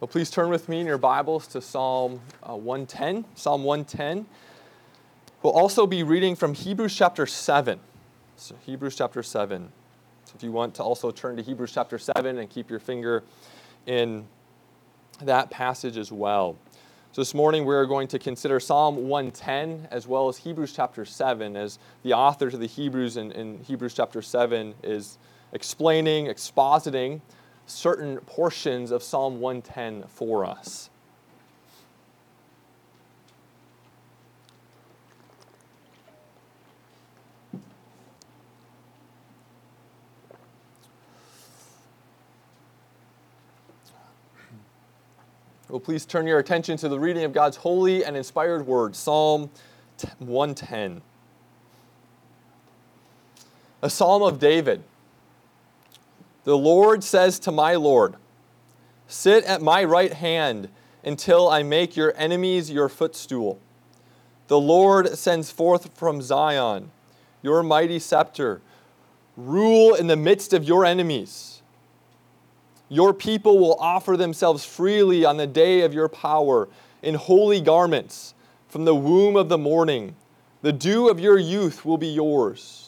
Well, please turn with me in your Bibles to Psalm uh, 110. Psalm 110. We'll also be reading from Hebrews chapter 7. So, Hebrews chapter 7. So, if you want to also turn to Hebrews chapter 7 and keep your finger in that passage as well. So, this morning we're going to consider Psalm 110 as well as Hebrews chapter 7, as the author to the Hebrews in, in Hebrews chapter 7 is explaining, expositing certain portions of Psalm 110 for us. Well, please turn your attention to the reading of God's holy and inspired word, Psalm 110. A psalm of David. The Lord says to my Lord, Sit at my right hand until I make your enemies your footstool. The Lord sends forth from Zion your mighty scepter. Rule in the midst of your enemies. Your people will offer themselves freely on the day of your power in holy garments from the womb of the morning. The dew of your youth will be yours.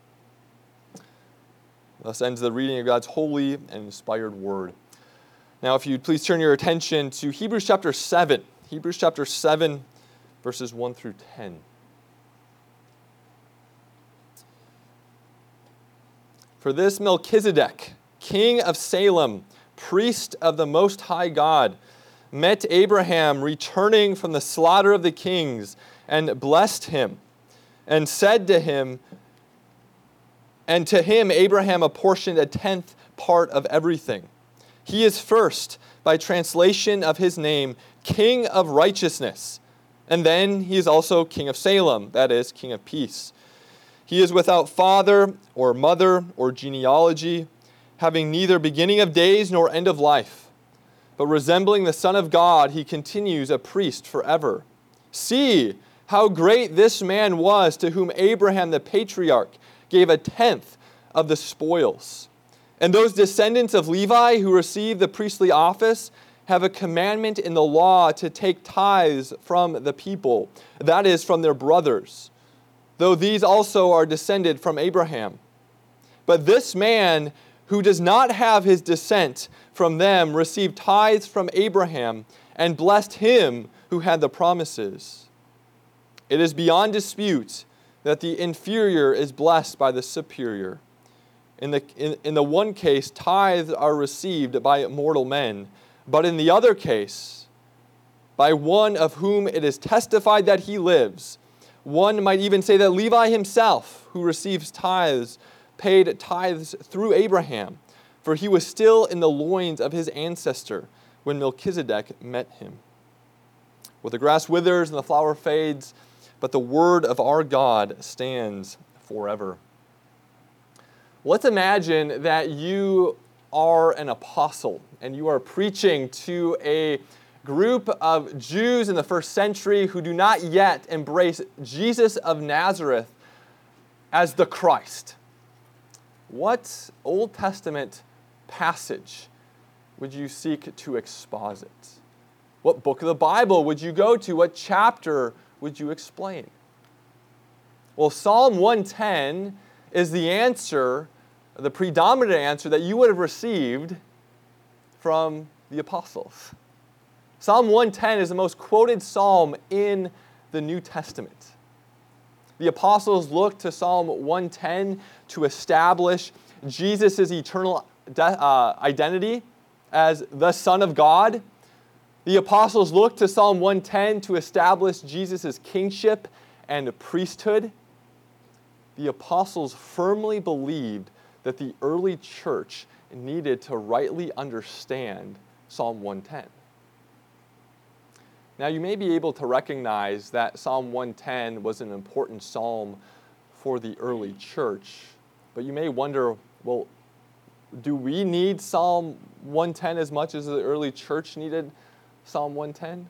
Thus ends the reading of God's holy and inspired word. Now, if you'd please turn your attention to Hebrews chapter 7. Hebrews chapter 7, verses 1 through 10. For this Melchizedek, king of Salem, priest of the Most High God, met Abraham returning from the slaughter of the kings and blessed him and said to him, and to him Abraham apportioned a tenth part of everything. He is first, by translation of his name, King of righteousness. And then he is also King of Salem, that is, King of peace. He is without father or mother or genealogy having neither beginning of days nor end of life. But resembling the Son of God, he continues a priest forever. See how great this man was to whom Abraham the patriarch gave a tenth of the spoils. And those descendants of Levi who receive the priestly office have a commandment in the law to take tithes from the people, that is, from their brothers, though these also are descended from Abraham. But this man who does not have his descent from them received tithes from Abraham and blessed him who had the promises. It is beyond dispute that the inferior is blessed by the superior. In the, in, in the one case, tithes are received by mortal men, but in the other case, by one of whom it is testified that he lives. One might even say that Levi himself, who receives tithes, paid tithes through Abraham, for he was still in the loins of his ancestor when Melchizedek met him. Well, the grass withers and the flower fades, but the word of our God stands forever. Let's imagine that you are an apostle and you are preaching to a group of Jews in the first century who do not yet embrace Jesus of Nazareth as the Christ. What Old Testament passage would you seek to exposit? What book of the Bible would you go to? What chapter would you explain? Well, Psalm 110 is the answer, the predominant answer that you would have received from the apostles. Psalm 110 is the most quoted psalm in the New Testament. The apostles looked to Psalm 110 to establish Jesus' eternal de- uh, identity as the Son of God. The apostles looked to Psalm 110 to establish Jesus' kingship and priesthood. The apostles firmly believed that the early church needed to rightly understand Psalm 110. Now, you may be able to recognize that Psalm 110 was an important psalm for the early church, but you may wonder well, do we need Psalm 110 as much as the early church needed Psalm 110?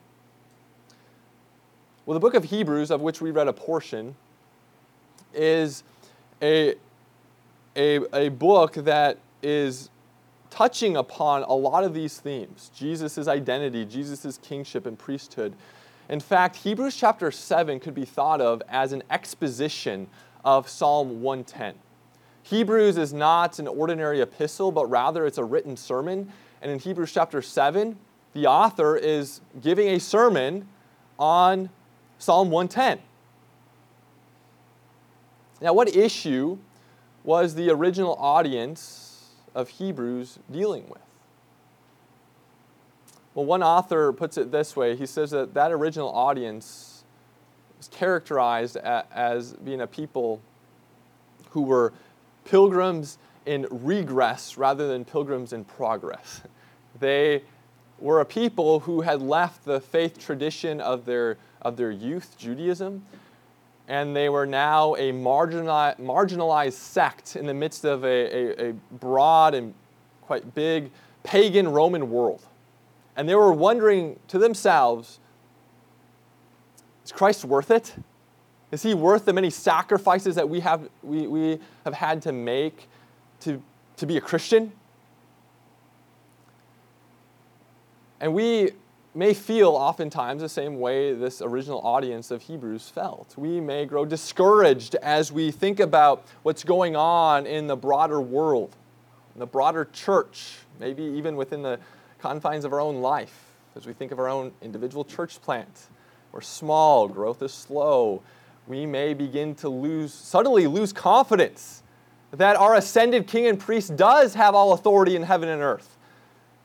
Well, the book of Hebrews, of which we read a portion, is a, a, a book that is touching upon a lot of these themes Jesus' identity, Jesus' kingship and priesthood. In fact, Hebrews chapter 7 could be thought of as an exposition of Psalm 110. Hebrews is not an ordinary epistle, but rather it's a written sermon. And in Hebrews chapter 7, the author is giving a sermon on Psalm 110. Now, what issue was the original audience of Hebrews dealing with? Well, one author puts it this way he says that that original audience was characterized as being a people who were pilgrims in regress rather than pilgrims in progress. They were a people who had left the faith tradition of their, of their youth, Judaism, and they were now a marginalized, marginalized sect in the midst of a, a, a broad and quite big pagan Roman world. And they were wondering to themselves, is Christ worth it? Is he worth the many sacrifices that we have, we, we have had to make to, to be a Christian? And we may feel oftentimes the same way this original audience of Hebrews felt. We may grow discouraged as we think about what's going on in the broader world, in the broader church, maybe even within the confines of our own life, as we think of our own individual church plant. We're small, growth is slow, we may begin to lose, suddenly lose confidence that our ascended king and priest does have all authority in heaven and earth.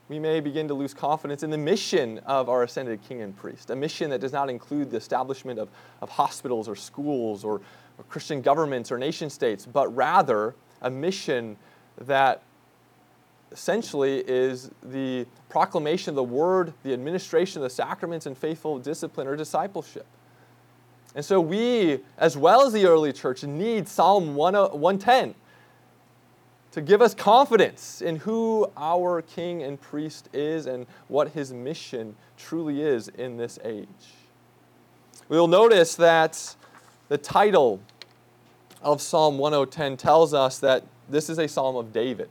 We may begin to lose confidence in the mission of our ascended king and priest, a mission that does not include the establishment of, of hospitals or schools or, or Christian governments or nation states, but rather a mission that essentially is the proclamation of the word, the administration of the sacraments, and faithful discipline or discipleship. And so we, as well as the early church, need Psalm 110 to give us confidence in who our king and priest is and what his mission truly is in this age. We'll notice that the title of Psalm 110 tells us that this is a psalm of David.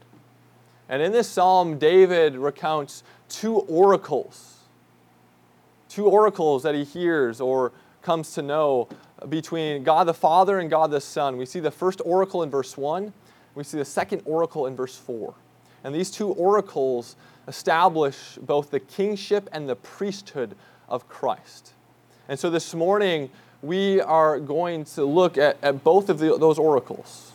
And in this psalm, David recounts two oracles. Two oracles that he hears or comes to know between God the Father and God the Son. We see the first oracle in verse 1, we see the second oracle in verse 4. And these two oracles establish both the kingship and the priesthood of Christ. And so this morning, we are going to look at, at both of the, those oracles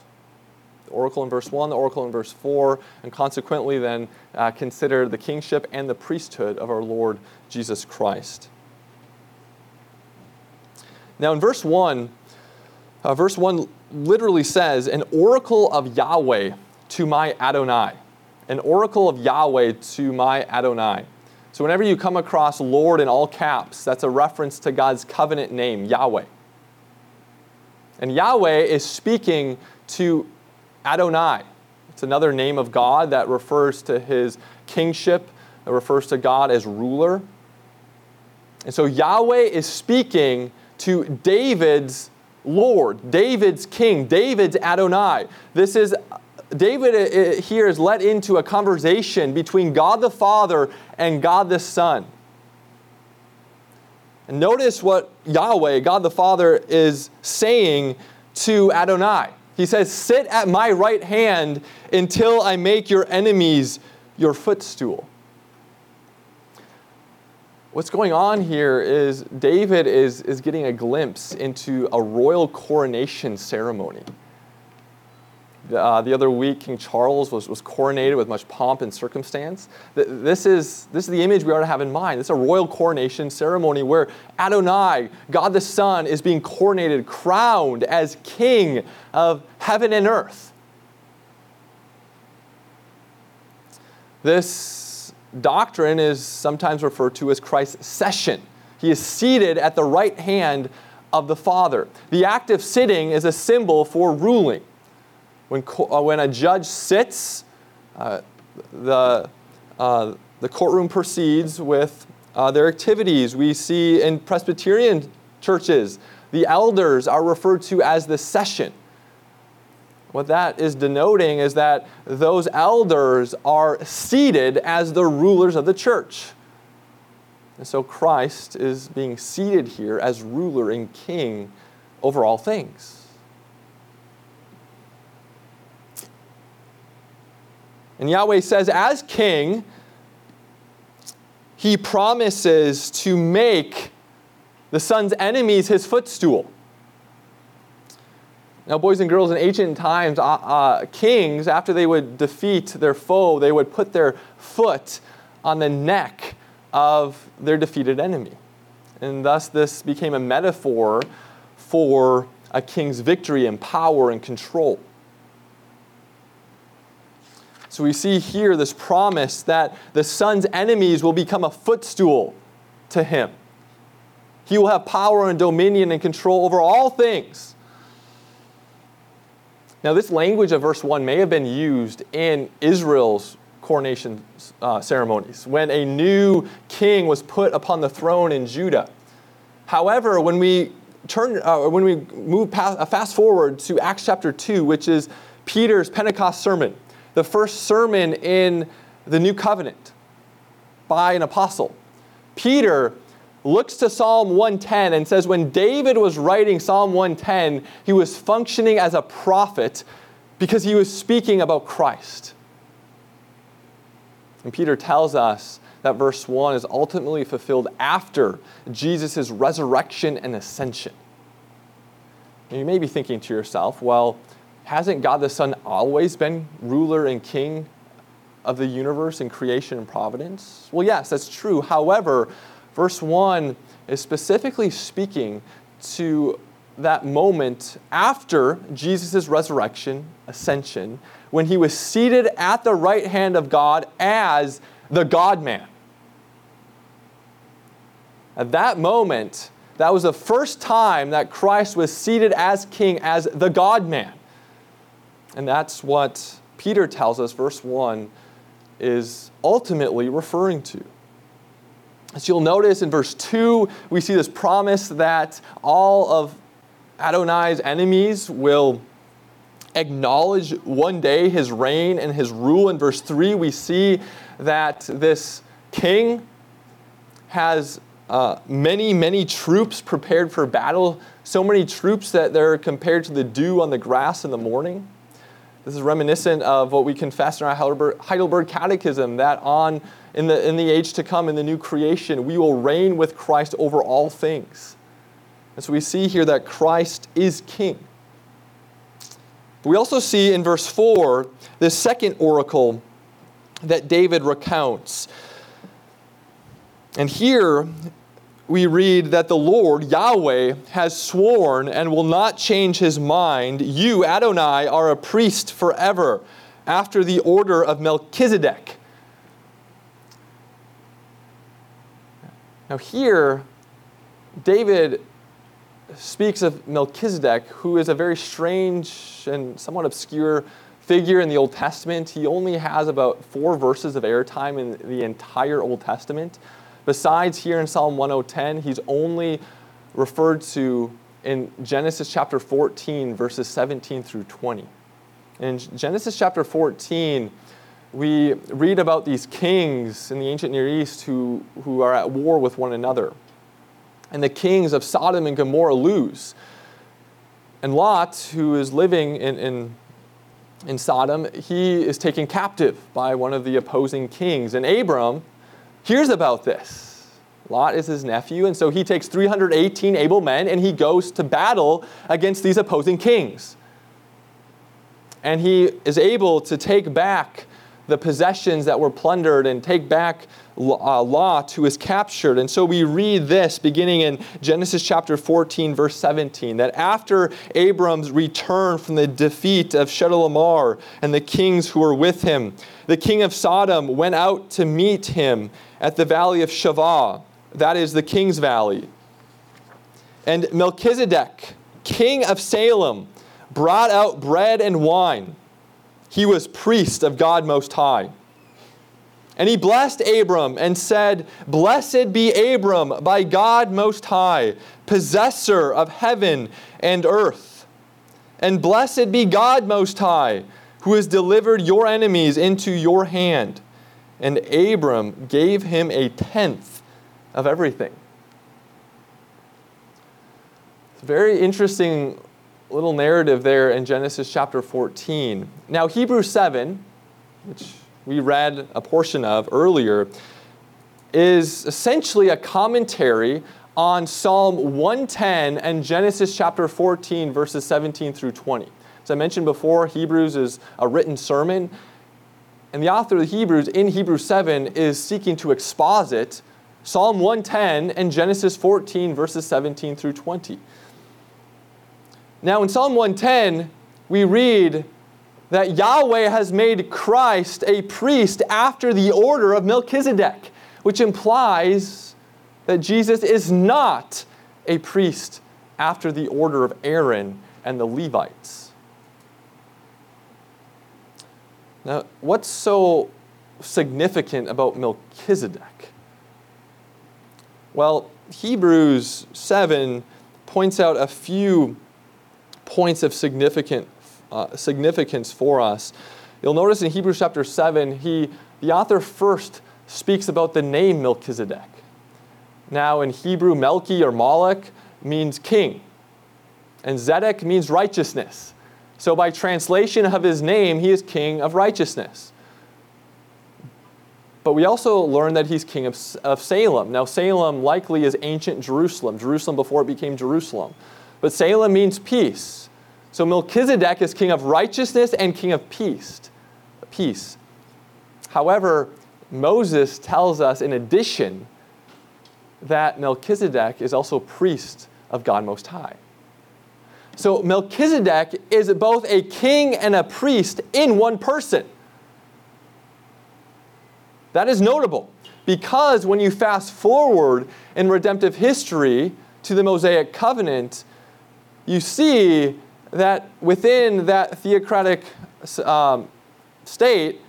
the oracle in verse 1, the oracle in verse 4, and consequently then uh, consider the kingship and the priesthood of our Lord Jesus Christ. Now, in verse 1, uh, verse 1 literally says, An oracle of Yahweh to my Adonai. An oracle of Yahweh to my Adonai. So, whenever you come across Lord in all caps, that's a reference to God's covenant name, Yahweh. And Yahweh is speaking to Adonai. It's another name of God that refers to his kingship, that refers to God as ruler. And so Yahweh is speaking to David's Lord, David's king, David's Adonai. This is David uh, uh, here is let into a conversation between God the Father and God the Son. And notice what Yahweh, God the Father, is saying to Adonai. He says, Sit at my right hand until I make your enemies your footstool. What's going on here is David is, is getting a glimpse into a royal coronation ceremony. Uh, the other week, King Charles was, was coronated with much pomp and circumstance. This is, this is the image we ought to have in mind. It's a royal coronation ceremony where Adonai, God the Son, is being coronated, crowned as king of heaven and earth. This doctrine is sometimes referred to as Christ's session. He is seated at the right hand of the Father. The act of sitting is a symbol for ruling. When, uh, when a judge sits, uh, the, uh, the courtroom proceeds with uh, their activities. We see in Presbyterian churches, the elders are referred to as the session. What that is denoting is that those elders are seated as the rulers of the church. And so Christ is being seated here as ruler and king over all things. And Yahweh says, as king, he promises to make the son's enemies his footstool. Now, boys and girls, in ancient times, uh, uh, kings, after they would defeat their foe, they would put their foot on the neck of their defeated enemy. And thus, this became a metaphor for a king's victory and power and control. So we see here this promise that the son's enemies will become a footstool to him. He will have power and dominion and control over all things. Now, this language of verse 1 may have been used in Israel's coronation uh, ceremonies when a new king was put upon the throne in Judah. However, when we turn, uh, when we move past, uh, fast forward to Acts chapter 2, which is Peter's Pentecost sermon, the first sermon in the new covenant by an apostle, Peter looks to Psalm 110 and says, when David was writing Psalm 110, he was functioning as a prophet because he was speaking about Christ. And Peter tells us that verse 1 is ultimately fulfilled after Jesus' resurrection and ascension. And you may be thinking to yourself, well, hasn't God the Son always been ruler and king of the universe and creation and providence? Well, yes, that's true. However, Verse 1 is specifically speaking to that moment after Jesus' resurrection, ascension, when he was seated at the right hand of God as the God man. At that moment, that was the first time that Christ was seated as king, as the God man. And that's what Peter tells us, verse 1 is ultimately referring to. As you'll notice in verse 2, we see this promise that all of Adonai's enemies will acknowledge one day his reign and his rule. In verse 3, we see that this king has uh, many, many troops prepared for battle, so many troops that they're compared to the dew on the grass in the morning. This is reminiscent of what we confess in our Heidelberg, Heidelberg Catechism that on in the, in the age to come, in the new creation, we will reign with Christ over all things. And so we see here that Christ is king. We also see in verse 4 the second oracle that David recounts. And here we read that the Lord, Yahweh, has sworn and will not change his mind. You, Adonai, are a priest forever, after the order of Melchizedek. Now, here, David speaks of Melchizedek, who is a very strange and somewhat obscure figure in the Old Testament. He only has about four verses of airtime in the entire Old Testament. Besides, here in Psalm 110, he's only referred to in Genesis chapter 14, verses 17 through 20. In Genesis chapter 14, we read about these kings in the ancient Near East who, who are at war with one another. And the kings of Sodom and Gomorrah lose. And Lot, who is living in, in, in Sodom, he is taken captive by one of the opposing kings. And Abram hears about this. Lot is his nephew, and so he takes 318 able men and he goes to battle against these opposing kings. And he is able to take back the possessions that were plundered and take back uh, Lot, who is captured. And so we read this beginning in Genesis chapter 14, verse 17, that after Abram's return from the defeat of Chedorlaomer and the kings who were with him, the king of Sodom went out to meet him at the valley of Shaveh, that is the King's Valley. And Melchizedek, king of Salem, brought out bread and wine. He was priest of God Most High. And he blessed Abram and said, Blessed be Abram by God Most High, possessor of heaven and earth. And blessed be God Most High, who has delivered your enemies into your hand. And Abram gave him a tenth of everything. It's very interesting little narrative there in Genesis chapter 14. Now, Hebrews 7, which we read a portion of earlier, is essentially a commentary on Psalm 110 and Genesis chapter 14, verses 17 through 20. As I mentioned before, Hebrews is a written sermon, and the author of Hebrews in Hebrews 7 is seeking to exposit Psalm 110 and Genesis 14, verses 17 through 20. Now, in Psalm 110, we read that Yahweh has made Christ a priest after the order of Melchizedek, which implies that Jesus is not a priest after the order of Aaron and the Levites. Now, what's so significant about Melchizedek? Well, Hebrews 7 points out a few points of significant uh, significance for us. You'll notice in Hebrews chapter 7, he, the author first speaks about the name Melchizedek. Now, in Hebrew, Melchi or Moloch means king, and Zedek means righteousness. So, by translation of his name, he is king of righteousness. But we also learn that he's king of, of Salem. Now, Salem likely is ancient Jerusalem, Jerusalem before it became Jerusalem. But Salem means peace. So Melchizedek is king of righteousness and king of peace. Peace. However, Moses tells us in addition that Melchizedek is also priest of God Most High. So Melchizedek is both a king and a priest in one person. That is notable because when you fast forward in redemptive history to the Mosaic covenant, you see that within that theocratic um, state,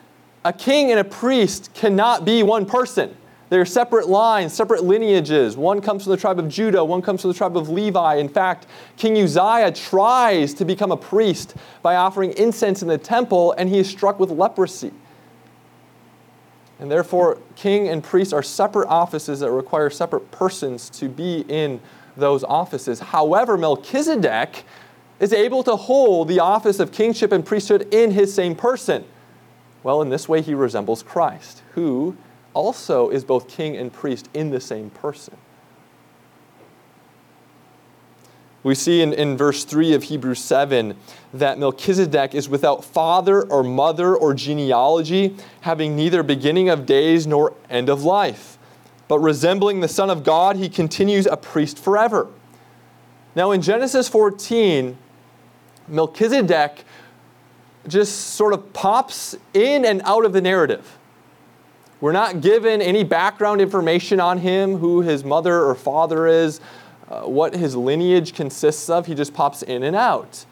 a king and a priest cannot be one person. They're separate lines, separate lineages. One comes from the tribe of Judah, one comes from the tribe of Levi. In fact, King Uzziah tries to become a priest by offering incense in the temple, and he is struck with leprosy. And therefore, king and priest are separate offices that require separate persons to be in those offices. However, Melchizedek is able to hold the office of kingship and priesthood in his same person? Well, in this way, he resembles Christ, who also is both king and priest in the same person. We see in, in verse 3 of Hebrews 7 that Melchizedek is without father or mother or genealogy, having neither beginning of days nor end of life. But resembling the Son of God, he continues a priest forever. Now, in Genesis 14, Melchizedek just sort of pops in and out of the narrative. We're not given any background information on him, who his mother or father is, uh, what his lineage consists of. He just pops in and out.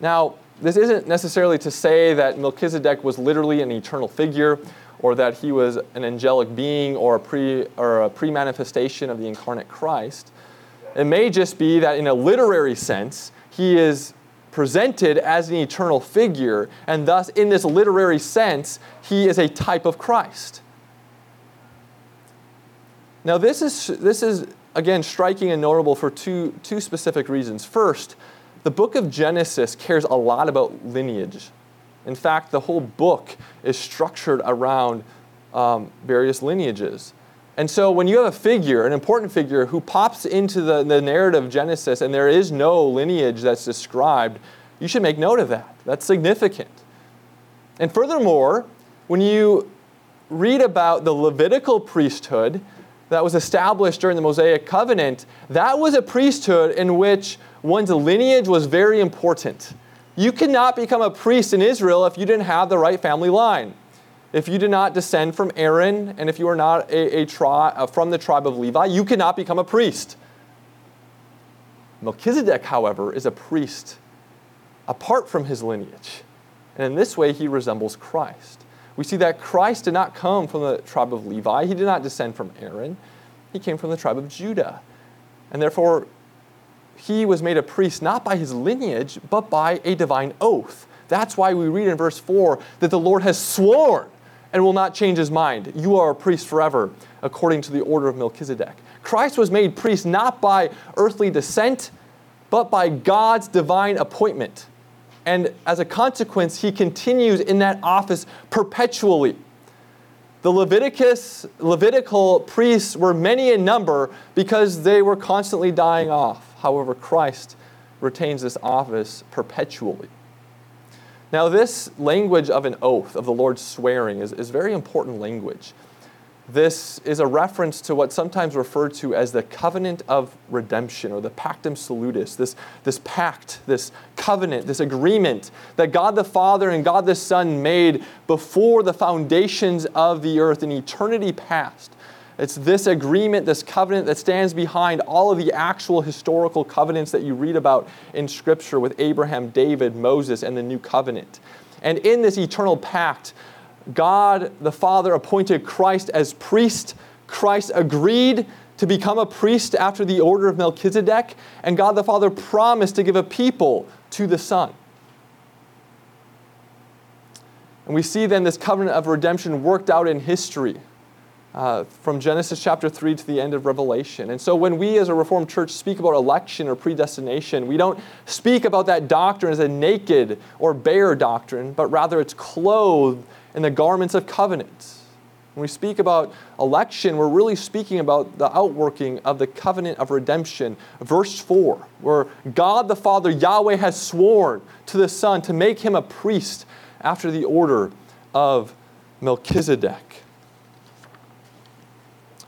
Now, this isn't necessarily to say that Melchizedek was literally an eternal figure or that he was an angelic being or a pre or a pre-manifestation of the incarnate Christ. It may just be that in a literary sense, he is presented as an eternal figure, and thus, in this literary sense, he is a type of Christ. Now, this is, this is again striking and notable for two, two specific reasons. First, the book of Genesis cares a lot about lineage. In fact, the whole book is structured around um, various lineages. And so when you have a figure, an important figure, who pops into the, the narrative of Genesis and there is no lineage that's described, you should make note of that. That's significant. And furthermore, when you read about the Levitical priesthood that was established during the Mosaic covenant, that was a priesthood in which one's lineage was very important. You could not become a priest in Israel if you didn't have the right family line. If you did not descend from Aaron, and if you are not a, a tri- uh, from the tribe of Levi, you cannot become a priest. Melchizedek, however, is a priest apart from his lineage. And in this way, he resembles Christ. We see that Christ did not come from the tribe of Levi, he did not descend from Aaron, he came from the tribe of Judah. And therefore, he was made a priest not by his lineage, but by a divine oath. That's why we read in verse 4 that the Lord has sworn and will not change his mind. You are a priest forever, according to the order of Melchizedek. Christ was made priest not by earthly descent, but by God's divine appointment. And as a consequence, he continues in that office perpetually. The Leviticus, Levitical priests were many in number because they were constantly dying off. However, Christ retains this office perpetually. Now, this language of an oath, of the Lord swearing, is, is very important language. This is a reference to what's sometimes referred to as the covenant of redemption or the pactum salutis, this, this pact, this covenant, this agreement that God the Father and God the Son made before the foundations of the earth in eternity past. It's this agreement, this covenant that stands behind all of the actual historical covenants that you read about in Scripture with Abraham, David, Moses, and the new covenant. And in this eternal pact, God the Father appointed Christ as priest. Christ agreed to become a priest after the order of Melchizedek, and God the Father promised to give a people to the Son. And we see then this covenant of redemption worked out in history. Uh, from Genesis chapter 3 to the end of Revelation. And so when we as a Reformed church speak about election or predestination, we don't speak about that doctrine as a naked or bare doctrine, but rather it's clothed in the garments of covenant. When we speak about election, we're really speaking about the outworking of the covenant of redemption. Verse 4, where God the Father, Yahweh, has sworn to the Son to make him a priest after the order of Melchizedek.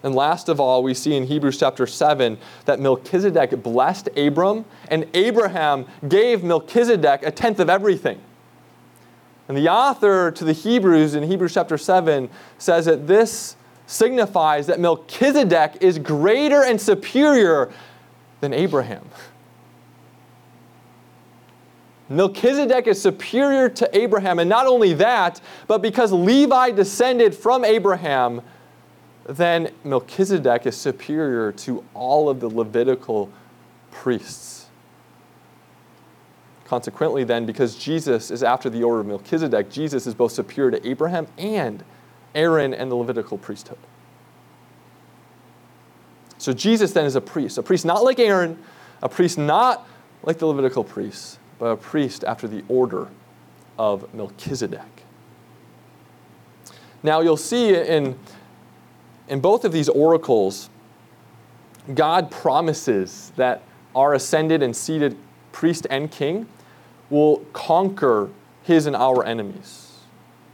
And last of all, we see in Hebrews chapter 7 that Melchizedek blessed Abram, and Abraham gave Melchizedek a tenth of everything. And the author to the Hebrews in Hebrews chapter 7 says that this signifies that Melchizedek is greater and superior than Abraham. Melchizedek is superior to Abraham, and not only that, but because Levi descended from Abraham, then Melchizedek is superior to all of the Levitical priests. Consequently, then, because Jesus is after the order of Melchizedek, Jesus is both superior to Abraham and Aaron and the Levitical priesthood. So Jesus then is a priest, a priest not like Aaron, a priest not like the Levitical priests, but a priest after the order of Melchizedek. Now you'll see in, in both of these oracles, God promises that our ascended and seated priest and king will conquer his and our enemies.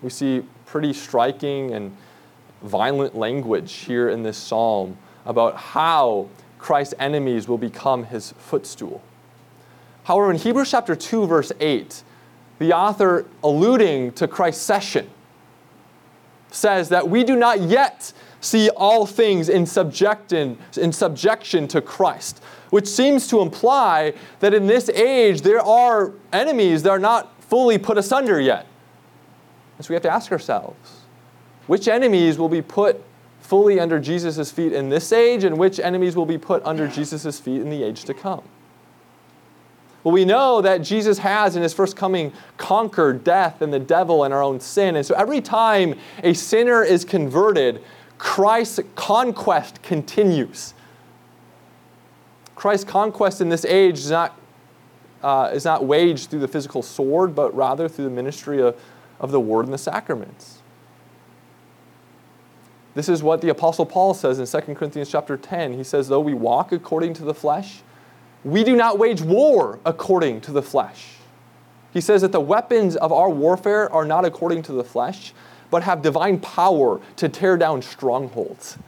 We see pretty striking and violent language here in this psalm about how Christ's enemies will become his footstool. However, in Hebrews chapter 2, verse 8, the author, alluding to Christ's session, says that we do not yet see all things in, subjection, in subjection to Christ, which seems to imply that in this age there are enemies that are not fully put asunder yet. And so we have to ask ourselves which enemies will be put fully under Jesus' feet in this age, and which enemies will be put under Jesus' feet in the age to come? Well, we know that Jesus has in his first coming conquered death and the devil and our own sin. And so every time a sinner is converted, Christ's conquest continues. Christ's conquest in this age is not, uh, is not waged through the physical sword, but rather through the ministry of, of the word and the sacraments. This is what the Apostle Paul says in 2 Corinthians chapter 10. He says, Though we walk according to the flesh, we do not wage war according to the flesh. He says that the weapons of our warfare are not according to the flesh, but have divine power to tear down strongholds.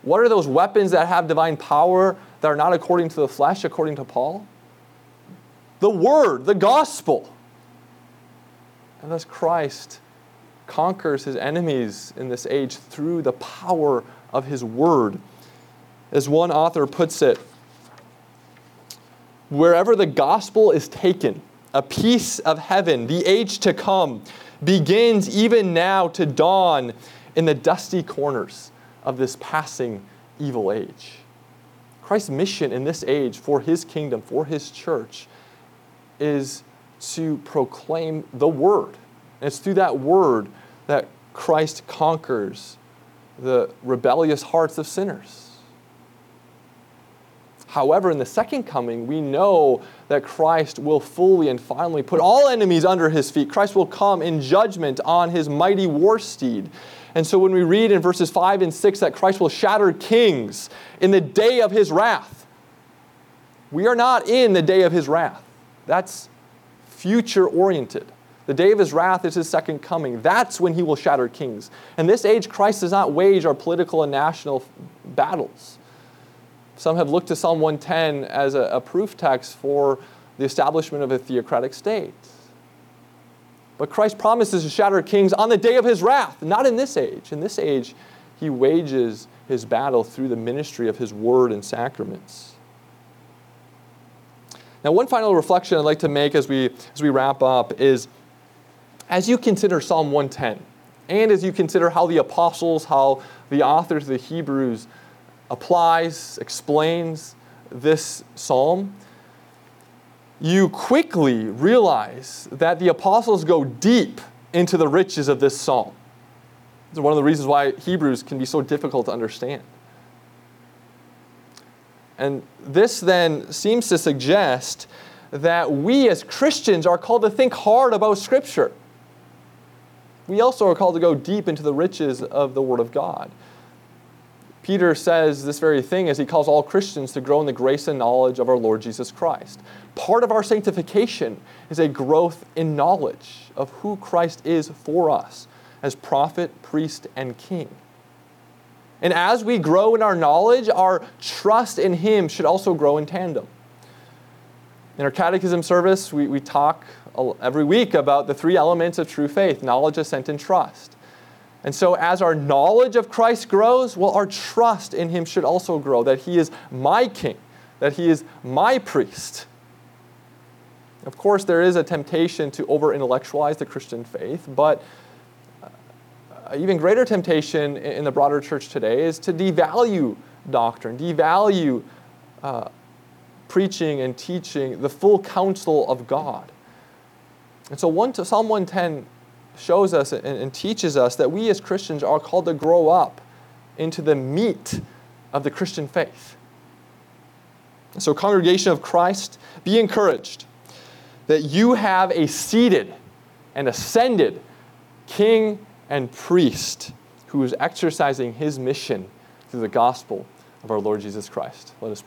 What are those weapons that have divine power that are not according to the flesh, according to Paul? The Word, the gospel. And thus Christ conquers his enemies in this age through the power of his word. As one author puts it, wherever the gospel is taken, a piece of heaven, the age to come, begins even now to dawn in the dusty corners of this passing evil age. Christ's mission in this age for his kingdom, for his church, is to proclaim the word. And it's through that word that Christ conquers the rebellious hearts of sinners. However, in the second coming, we know that Christ will fully and finally put all enemies under his feet. Christ will come in judgment on his mighty war steed. And so when we read in verses 5 and 6 that Christ will shatter kings in the day of his wrath, we are not in the day of his wrath. That's future oriented. The day of his wrath is his second coming. That's when he will shatter kings. In this age, Christ does not wage our political and national battles. Some have looked to Psalm 110 as a, a proof text for the establishment of a theocratic state. But Christ promises to shatter kings on the day of his wrath, not in this age. In this age, he wages his battle through the ministry of his word and sacraments. Now, one final reflection I'd like to make as we, as we wrap up is as you consider Psalm 110, and as you consider how the apostles, how the authors of the Hebrews applies, explains this psalm, you quickly realize that the apostles go deep into the riches of this psalm. It's one of the reasons why Hebrews can be so difficult to understand. And this then seems to suggest that we as Christians are called to think hard about Scripture. We also are called to go deep into the riches of the Word of God. Peter says this very thing as he calls all Christians to grow in the grace and knowledge of our Lord Jesus Christ. Part of our sanctification is a growth in knowledge of who Christ is for us as prophet, priest, and king. And as we grow in our knowledge, our trust in Him should also grow in tandem. In our catechism service, we, we talk every week about the three elements of true faith knowledge, assent, and trust. And so, as our knowledge of Christ grows, well, our trust in Him should also grow that He is my King, that He is my priest. Of course, there is a temptation to over intellectualize the Christian faith, but uh, even greater temptation in the broader church today is to devalue doctrine, devalue uh, preaching and teaching the full counsel of God. And so, one, Psalm 110 shows us and, and teaches us that we as Christians are called to grow up into the meat of the Christian faith. So, congregation of Christ, be encouraged that you have a seated and ascended king and priest who is exercising his mission through the gospel of our Lord Jesus Christ. Let us pray.